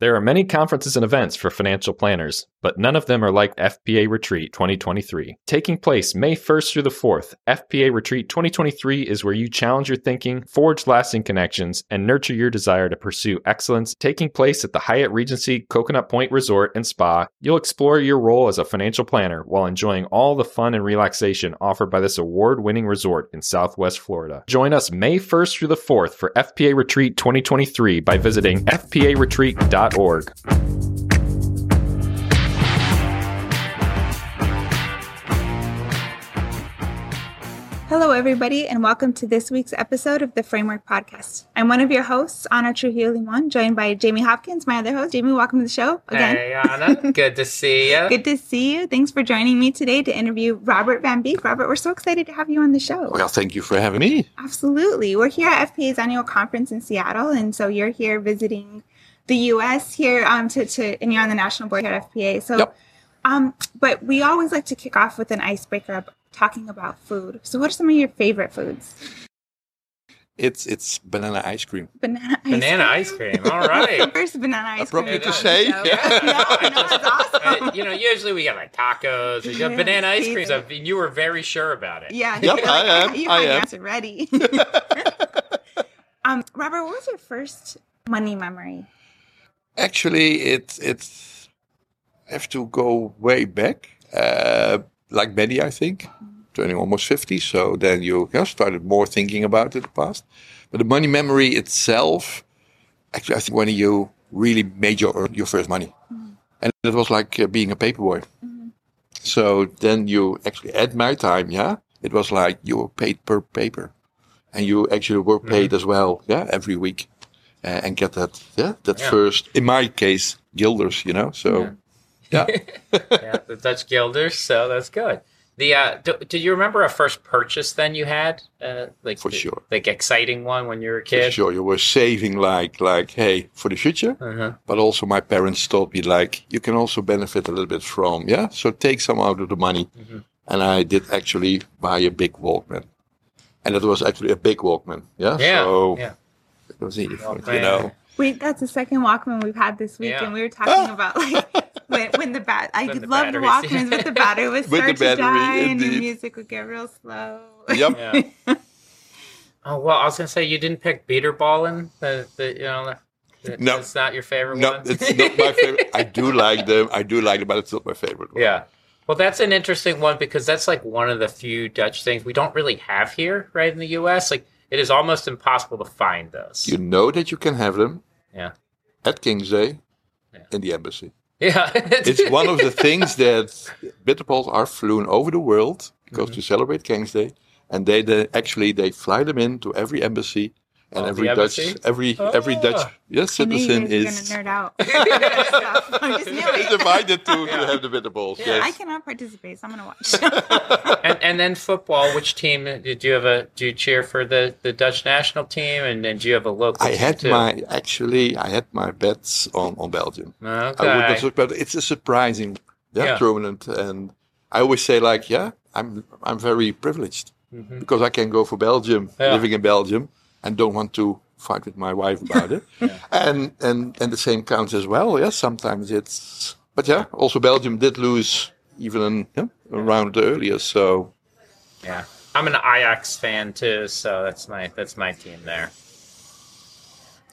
There are many conferences and events for financial planners, but none of them are like FPA Retreat 2023. Taking place May 1st through the 4th, FPA Retreat 2023 is where you challenge your thinking, forge lasting connections, and nurture your desire to pursue excellence. Taking place at the Hyatt Regency Coconut Point Resort and Spa, you'll explore your role as a financial planner while enjoying all the fun and relaxation offered by this award winning resort in Southwest Florida. Join us May 1st through the 4th for FPA Retreat 2023 by visiting Hello, everybody, and welcome to this week's episode of the Framework Podcast. I'm one of your hosts, Anna Trujillo Limon, joined by Jamie Hopkins, my other host. Jamie, welcome to the show again. Hey, Anna. Good to see you. Good to see you. Thanks for joining me today to interview Robert Van Beek. Robert, we're so excited to have you on the show. Well, thank you for having me. Absolutely. We're here at FPA's annual conference in Seattle, and so you're here visiting the U.S. here um, to, to and you're on the national board here at FPA. So, Yep. um, but we always like to kick off with an icebreaker talking about food. So, what are some of your favorite foods? It's it's banana ice cream. Banana ice Banana cream. ice cream. All right. First banana ice cream. Appropriate to on say. show. Yeah. no, no, that's awesome. Uh, you know, usually we get like tacos, we get Yeah, banana ice cream. pizza. So you were very sure about it. Yeah. Yep, you're I am, You I have your am. answer ready. um, Robert, what was your first money memory? Actually, it it's have to go way back, uh, like many, I think, turning almost fifty. So then you yeah, started more thinking about it the past. But the money memory itself, actually, I think when you really made your your first money, and it was like uh, being a paperboy. So then you actually at my time, yeah, it was like you were paid per paper, and you actually were paid as well, yeah, every week, uh, and get that, yeah, that Yeah. first. In my case, guilders, you know. So, yeah, yeah, the Dutch Guilders. So that's good. The uh, do, do you remember a first purchase then you had? Uh, like For the- sure. like exciting one when you were a kid. for sure, you were saving like like hey for the future, Uh-huh. but also my parents told me like you can also benefit a little bit from yeah. So take some out of the money, Mhm. and I did actually buy a big Walkman, and it was actually a big Walkman, yeah. Yeah. So yeah. It was easy, Walkman. you know. Wait, that's the second Walkman we've had this week, Yeah. and we were talking about like when, when the bat. I When the love the batteries- Walkmans, but the battery would With start the to battery, die, and the music would get real slow. Yep. Yeah. oh well, I was gonna say you didn't pick bitterballen. The, the you know the, No. it's not your favorite No, one. it's not my favorite. I do like them. I do like them, but it's not my favorite. One. Yeah. Well, that's an interesting one because that's like one of the few Dutch things we don't really have here, right in the U.S. Like it is almost impossible to find those. You know that you can have them yeah. at King's Day Yeah. in the embassy. Yeah. It's one of the things that bitterballs are flown over the world because Mm-hmm. to celebrate King's Day, and they, they actually they fly them in to every embassy, and Oh, every Dutch embassy? every every Ah. Dutch yes I you citizen guys is gonna nerd out. Stuff. I just knew is it. invited to, Yeah. to have the bitterballs. Yeah, yes. I cannot participate, so I'm gonna watch. and and then football. Which team did you have a? Do you cheer for the the Dutch national team? And then do you have a local? I team had too? my actually I had my bets on on Belgium. Okay. I would not but it's a surprising yeah, Yeah. tournament, and I always say like, yeah, I'm I'm very privileged Mhm. because I can go for Belgium, Yeah. living in Belgium, and don't want to fight with my wife about it, and and and the same counts as well. Yeah, sometimes it's, but yeah, also Belgium did lose even yeah, a round earlier, so Yeah. I'm an Ajax fan too, so that's my that's my team there.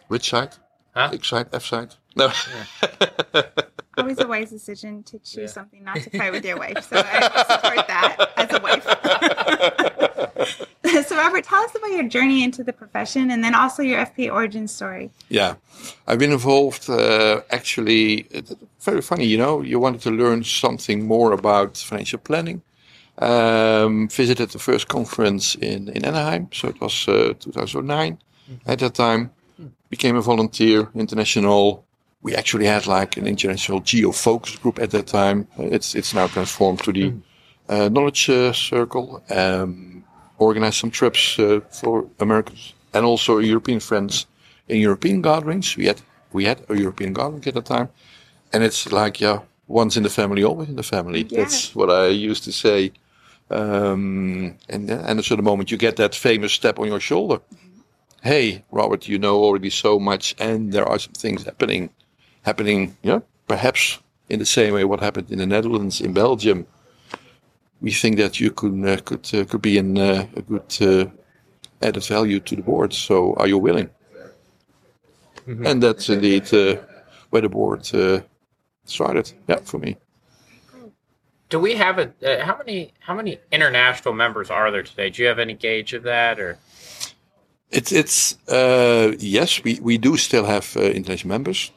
which side? Huh? X side, F side? No. Always a wise decision to choose Yeah. something not to fight with your wife. So I support that as a wife. so Robert, tell us about your journey into the profession, and then also your FPA origin story. Yeah, I've been involved. Uh, actually, very funny. You know, you wanted to learn something more about financial planning. Um, visited the first conference in in Anaheim, so it was uh, 2009. At that time, became a volunteer, international. We actually had like an international geo focus group at that time. It's it's now transformed to the uh, knowledge uh, circle. Um, organized some trips uh, for Americans and also European friends in European gatherings. We had we had a European gathering at the time, and it's like yeah, once in the family, always in the family. Yeah. That's what I used to say. Um, and and so the moment you get that famous step on your shoulder, hey Robert, you know already so much, and there are some things happening. happening, yeah, perhaps in the same way what happened in the Netherlands, in Belgium, we think that you could uh, could uh, could be in uh, a good uh, added value to the board. So, are you willing? And that's indeed uh, where the board uh, started. Yeah, for me. Do we have a uh, how many how many international members are there today? Do you have any gauge of that or? It's it's uh, yes, we, we do still have uh, international members.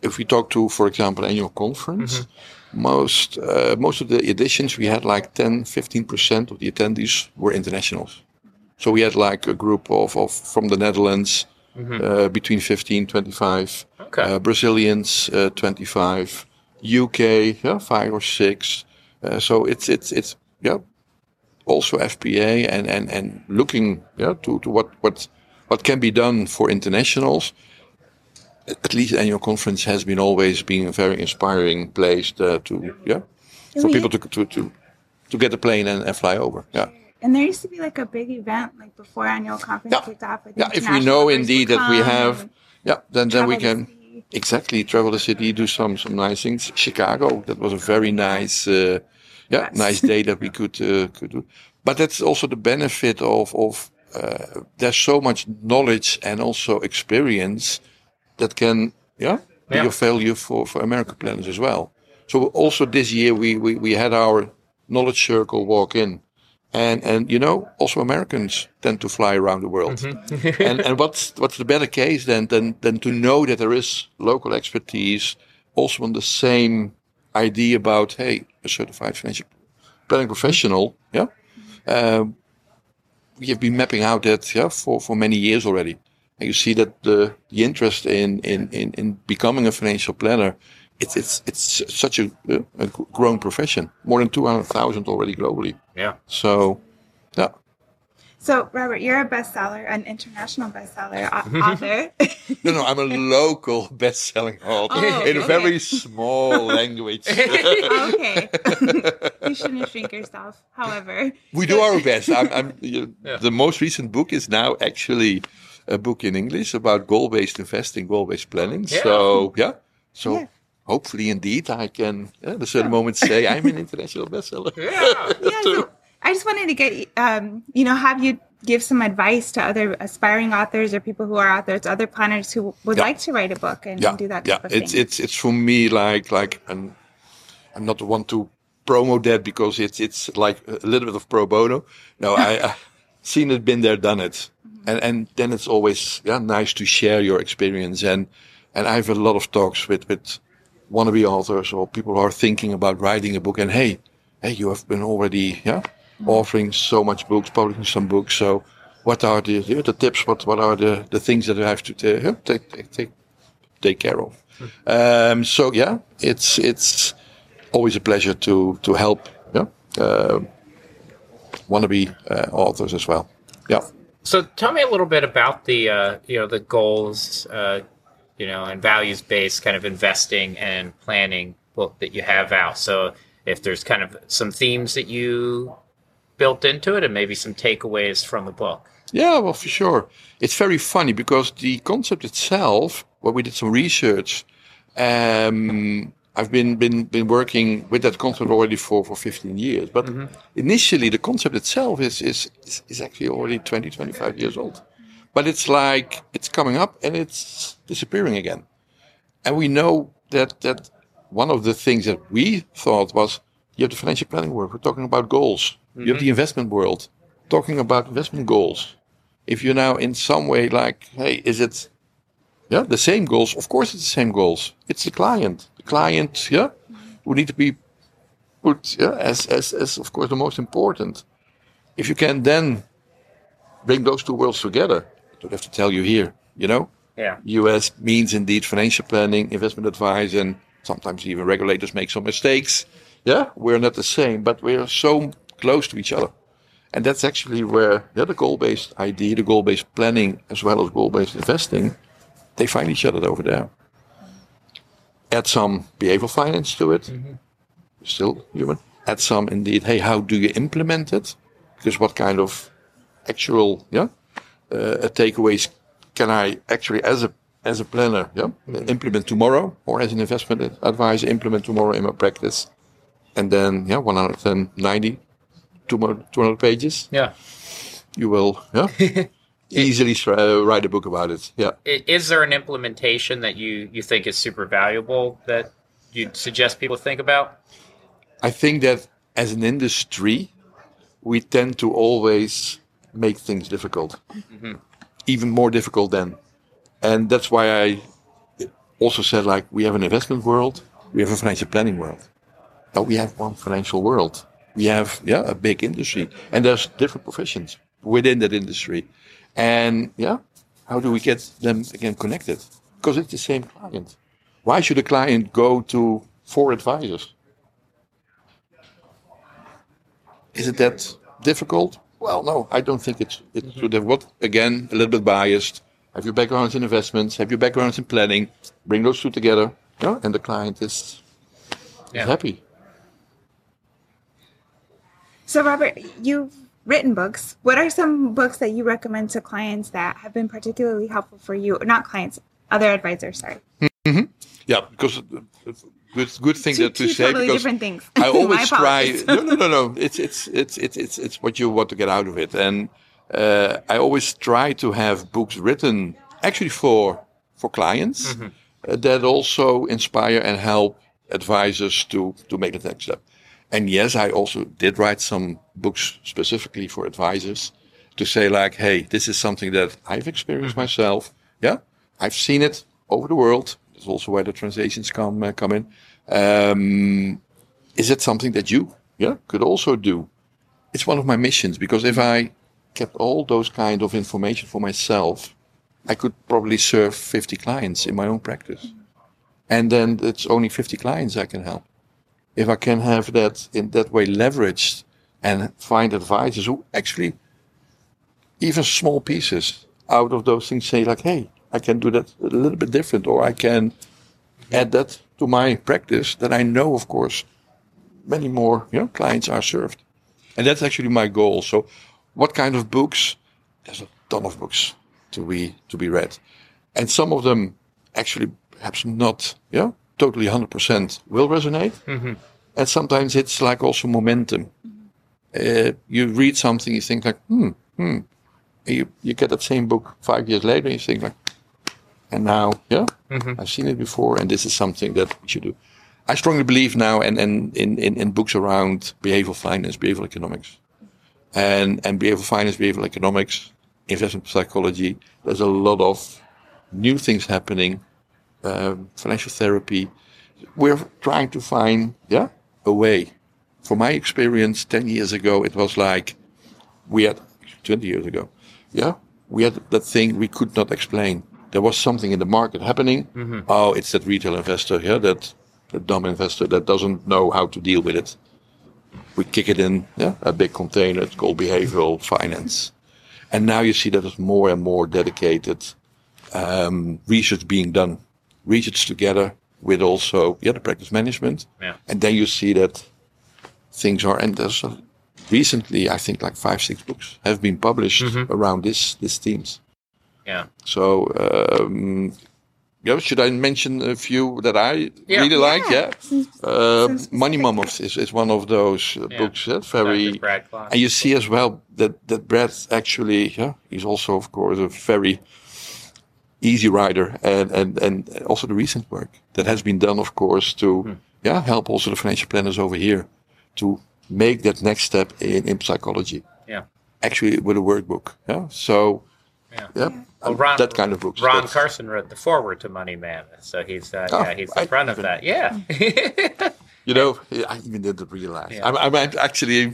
If we talk to, for example, annual conference, most uh, most of the editions we had like 10, 15 percent of the attendees were internationals. So we had like a group of, of from the Netherlands uh, between 15, 25, Okay. uh, Brazilians uh, 25, UK yeah, five or six. Uh, so it's it's it's yeah also FPA and and and looking yeah to to what what what can be done for internationals. At least annual conference has been always been a very inspiring place uh, to yeah for people to to to to get a plane and, and fly over. Yeah. And there used to be like a big event like before annual conference Yeah. kicked off. Yeah, if we know indeed that we have, yeah, then then we can exactly travel the city, do some some nice things. Chicago, that was a very nice, uh, yeah, Yes. nice day that we could uh, could do. But that's also the benefit of of uh, there's so much knowledge and also experience that can yeah be Yeah. of value for for American planners as well. So also this year we we, we had our knowledge circle walk in. And, and you know, also Americans tend to fly around the world and and what's what's the better case than than than to know that there is local expertise also on the same idea about hey a certified financial planning professional yeah um, we have been mapping out that yeah for for many years already and you see that the the interest in in in, in becoming a financial planner it's it's it's such a, a growing profession more than 200,000 already globally Yeah. so yeah So, Robert, you're a bestseller, an international bestseller author. No, no, I'm a local best-selling author Oh, in a okay. very small language. okay. you shouldn't shrink yourself. However, we do our best. I'm, I'm, you- Yeah. The most recent book is now actually a book in English about goal-based investing, goal-based planning. Yeah. So, yeah. So, Yeah. hopefully, indeed, I can, at a certain moment, say I'm an international bestseller. Yeah. yeah. So I just wanted to get, um, you know, have you give some advice to other aspiring authors or people who are out there, other planners who would Yeah. like to write a book and, yeah, and do that yeah. of It's thing. it's it's for me like like I'm I'm not the one to promote that because it's it's like a little bit of pro bono. No, I, I seen it, been there, done it, and and then it's always yeah nice to share your experience and and I have a lot of talks with with wannabe authors or people who are thinking about writing a book and hey hey you have been already yeah offering so much books publishing some books so what are the the, the tips what what are the the things that I have to ta- take take take take care of. Um, so yeah, it's it's always a pleasure to to help yeah uh, wannabe uh, authors as well. Yeah. So tell me a little bit about the uh, you know the goals, uh, you know, and values based kind of investing and planning book that you have out. So if there's kind of some themes that you built into it, and maybe some takeaways from the book. Yeah, well, for sure. It's very funny because the concept itself, where we did some research, um, I've been, been been working with that concept already for, for 15 years. But mm-hmm. initially, the concept itself is, is is actually already 20, 25 years old. But it's like it's coming up and it's disappearing again. And we know that that one of the things that we thought was you have the financial planning world. We're talking about goals. You have the mm-hmm. investment world talking about investment goals. If you're now in some way like, hey, is it yeah the same goals? Of course, it's the same goals. It's the client. The client, yeah, who need to be put yeah as as as of course the most important. If you can then bring those two worlds together, I don't have to tell you here, you know. Yeah. US means indeed financial planning, investment advice, and sometimes even regulators make some mistakes. Yeah, we're not the same, but we're so close to each other. And that's actually where yeah, the goal-based idea, the goal-based planning, as well as goal-based investing, they find each other over there. Add some behavioral finance to it, still human. Add some indeed, hey, how do you implement it? Because what kind of actual yeah uh, takeaways can I actually, as a as a planner, yeah, implement tomorrow, or as an investment advisor, implement tomorrow in my practice, and then yeah, 190, 200 200 pages, Yeah. you will yeah easily uh, write a book about it. Yeah. Is there an implementation that you, you think is super valuable that you'd suggest people think about? I think that as an industry, we tend to always make things difficult, even more difficult than. And that's why I also said, like, we have an investment world, we have a financial planning world. but we have one financial world. We have, yeah, a big industry, and there's different professions within that industry. And yeah, how do we get them again connected? Because it's the same client. Why should a client go to four advisors? Is it that difficult? Well, no, I don't think it's it's mm-hmm. too difficult. Again, a little bit biased. Have your backgrounds in investments, have your backgrounds in planning, bring those two together, yeah, and the client is, is Yeah. happy. So, Robert, you've written books. What are some books that you recommend to clients that have been particularly helpful for you? Not clients, other advisors. Sorry, Yeah, because good good thing two, that to two say totally because different things. I always try. No, no, no, no. It's it's it's it's it's it's what you want to get out of it, and uh, I always try to have books written actually for for clients uh, that also inspire and help advisors to to make the next step. And yes, I also did write some books specifically for advisors to say like, hey, this is something that I've experienced myself. Yeah, I've seen it over the world. That's also where the translations come uh, come in. Um, is it something that you yeah could also do? It's one of my missions because if I kept all those kind of information for myself, I could probably serve 50 clients in my own practice. And then it's only 50 clients I can help. If I can have that in that way leveraged and find advisors who actually even small pieces out of those things say like, hey, I can do that a little bit different or I can add that to my practice then I know, of course, many more you know, clients are served. And that's actually my goal. So what kind of books? There's a ton of books to be, to be read. And some of them actually perhaps not, yeah, totally 100% will resonate. And sometimes it's like also momentum. Uh, you read something, you think like, hmm, hmm. You, you get that same book five years later, and you think like, and now, yeah, I've seen it before, and this is something that we should do. I strongly believe now, and, and in, in, in books around behavioral finance, behavioral economics, and and behavioral finance, behavioral economics, investment psychology. There's a lot of new things happening. Um, financial therapy. We're trying to find yeah a way. From my experience, ten years ago, it was like we had 20 years ago. Yeah, we had that thing we could not explain. There was something in the market happening. Oh, it's that retail investor, yeah, that that dumb investor that doesn't know how to deal with it. We kick it in, yeah, a big container. It's called behavioral finance, and now you see that there's more and more dedicated um, research being done, research together with also yeah the practice management, Yeah. and then you see that things are and there's a, recently I think like five six books have been published around this this themes. Yeah. So um, yeah, should I mention a few that I Yeah. really like? Yeah. Yeah, Some- uh, some Money Mammoth is, is one of those uh, Yeah. books. Yeah, very Dr. Brad Klontz. and you see as well that that Brad actually, yeah, he's also of course a very easy rider, and and and also the recent work that has been done, of course, to Hmm. yeah help also the financial planners over here to make that next step in in psychology. Yeah. Actually, with a workbook. Yeah, so Yeah. yeah, Well, Ron, that kind of books. Ron That's- Carson wrote the foreword to Money Man, so he's uh, Oh, yeah he's the I front of that. Yeah. You know, I even didn't realize. Yeah. I'm, I'm actually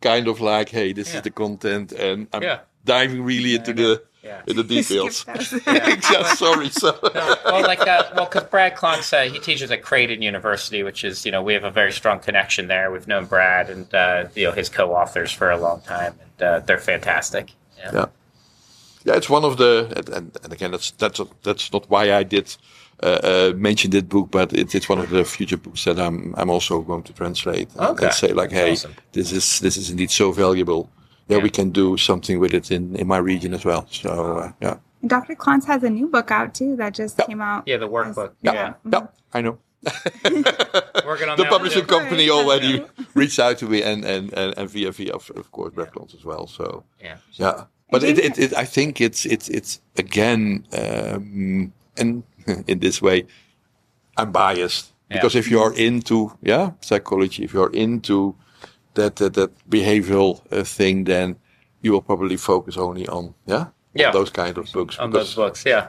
kind of like, hey, this Yeah. is the content, and I'm Yeah. Diving really into the yeah. in the details. Skip those. yeah, sorry. So. well, like uh, well, because Brad Klontz, uh, he teaches at Creighton University, which is you know we have a very strong connection there. We've known Brad and uh, you know his co-authors for a long time, and uh, they're fantastic. Yeah. Yeah. Yeah, it's one of the, and, and, and again, that's that's that's not why I did uh, uh, mention that book, but it, it's one of the future books that I'm I'm also going to translate and, Okay. and say like, hey, awesome. this is this is indeed so valuable. Yeah, Yeah. we can do something with it in in my region as well. So uh, yeah, Dr. Klontz has a new book out too that just Yeah. came out. Yeah, the workbook. Yeah. Yeah. Yeah, I know. Working on the that publishing too. company Right. already reached out to me and and and, and via via of, of course Brad Klontz as well. So Yeah. yeah, but it, it, it I think it's it's it's again um, and in this way I'm biased because if you are into yeah psychology, if you are into that that, that behavioral uh, thing, then you will probably focus only on yeah, Yeah. on those kind of books. On those books, yeah.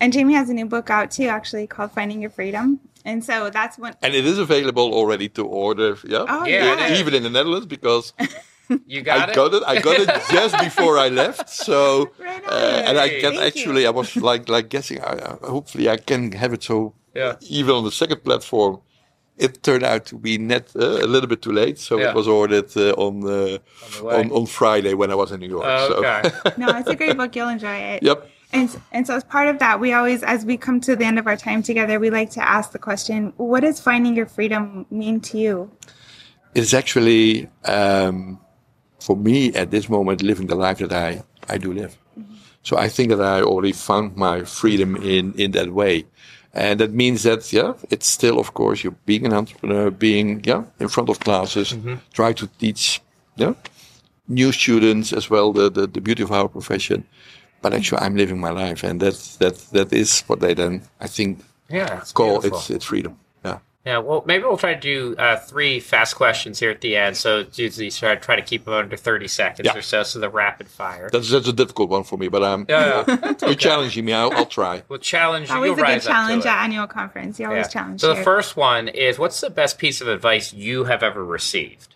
And Jamie has a new book out too, actually called Finding Your Freedom. And so that's one And it is available already to order. Yeah, Oh, Yeah, yeah. even in the Netherlands because You got I it? got it. I got it just before I left. So, Right uh, and I can Thank actually, I was like like guessing. I, uh, hopefully, I can have it so Yeah. even on the second platform. It turned out to be net uh, a little bit too late, so Yeah. it was ordered uh, on uh, On on on Friday when I was in New York. Oh, so. No, it's a great book. You'll enjoy it. Yep. And, and so as part of that, we always, as we come to the end of our time together, we like to ask the question, what does finding your freedom mean to you? It's actually um, for me at this moment living the life that I I do live. So I think that I already found my freedom in in that way, and that means that yeah, it's still of course you're being an entrepreneur, being yeah in front of classes, mm-hmm. try to teach yeah new students as well the, the the beauty of our profession. But actually, I'm living my life, and that that that is what they then I think Yeah. It's call beautiful. it's it's freedom. Yeah. Yeah, well, maybe we'll try to do uh, three fast questions here at the end. So usually try, try to keep them under 30 seconds Yeah. or so, so the rapid fire. That's that's a difficult one for me, but um, Yeah, yeah. you're challenging me. I'll, I'll try. We'll challenge you. Always You'll a good rise up to challenge at annual conference. You always Yeah. challenge So the first one is what's the best piece of advice you have ever received?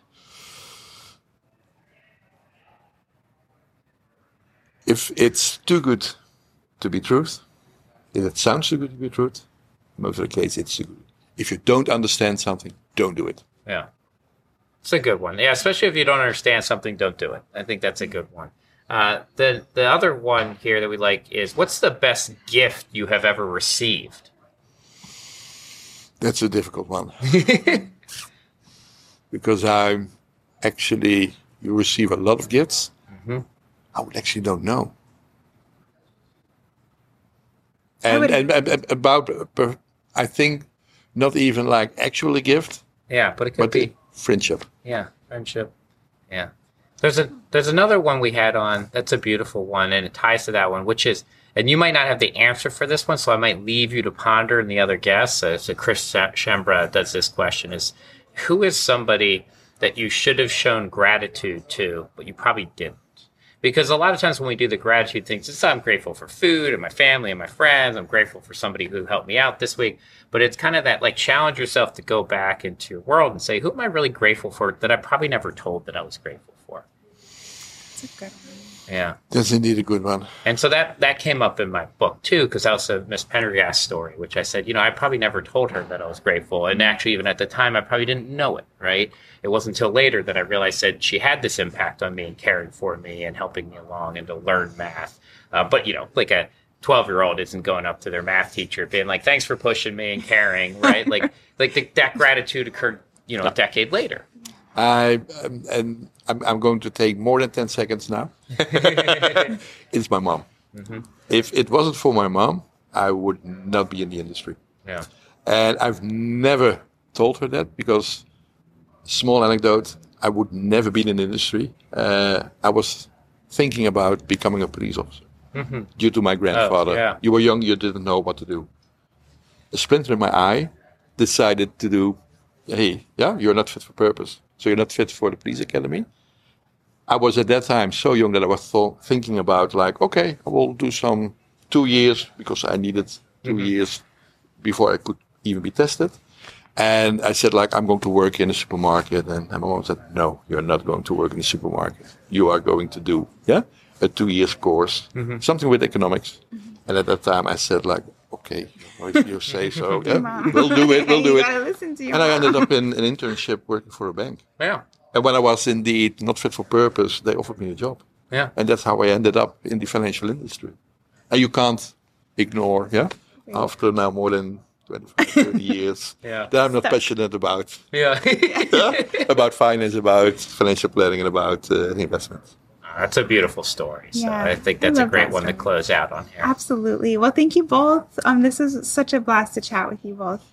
if it's too good to be truth, if it sounds too good to be truth, most of the case it's too good. If you don't understand something, don't do it. Yeah. It's a good one. Yeah, especially if you don't understand something, don't do it. I think that's a good one. Uh, the the other one here that we like is what's the best gift you have ever received? That's a difficult one. because I'm actually, you receive a lot of gifts. I would actually don't know. And, would- and, and- and about, I think, not even like actually gift, Yeah, but it could but be friendship. Yeah, friendship. Yeah. There's a there's another one we had on that's a beautiful one and it ties to that one, which is and you might not have the answer for this one, so I might leave you to ponder and the other guests. Uh, so Chris Schembra does this question is who is somebody that you should have shown gratitude to, but you probably didn't? Because a lot of times when we do the gratitude things, it's I'm grateful for food and my family and my friends. I'm grateful for somebody who helped me out this week. But it's kind of that like challenge yourself to go back into your world and say, who am I really grateful for that I probably never told that I was grateful for? A good one. Yeah. That's indeed a good one. And so that that came up in my book too, because that was a Miss Pendergast story, which I said, you know, I probably never told her that I was grateful, and actually, even at the time, I probably didn't know it. Right? It wasn't until later that I realized that she had this impact on me and caring for me and helping me along and to learn math. Uh, but you know, like a 12 year old isn't going up to their math teacher being like, "Thanks for pushing me and caring," right? like, like the, that gratitude occurred, you know, a decade later. I um, and I'm, I'm going to take more than ten seconds now. it's my mom. If it wasn't for my mom, I would not be in the industry. Yeah. And I've never told her that because, small anecdote, I would never be in the industry. Uh, I was thinking about becoming a police officer due to my grandfather. yeah. You were young, you didn't know what to do. A splinter in my eye decided to do, hey, yeah, you're not fit for purpose. So you're not fit for the police academy. I was at that time so young that I was th- thinking about like, okay, I will do some two years because I needed 2 mm-hmm. years before I could even be tested. And I said like, I'm going to work in a supermarket. And my mom said, no, you're not going to work in a supermarket. You are going to do, yeah, a two years course, mm-hmm. something with economics. Mm-hmm. And at that time I said like, okay, if you say so, yeah, we'll do it, we'll do it. gotta to your And I ended up in an internship working for a bank. Yeah. And when I was indeed not fit for purpose, they offered me a job. Yeah. And that's how I ended up in the financial industry. And you can't ignore, yeah, after now more than 25, 30 years, Yeah. that I'm not Stuck. passionate about, Yeah. yeah, about finance, about financial planning, and about uh, investments. That's a beautiful story. So Yeah, I think that's a great that one to close out on here. Absolutely. Well, thank you both. Um, this is such a blast to chat with you both.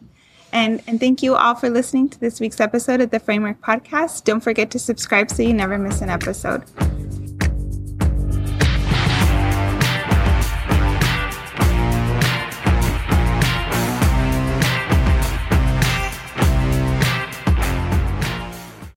And and thank you all for listening to this week's episode of the Framework Podcast. Don't forget to subscribe so you never miss an episode.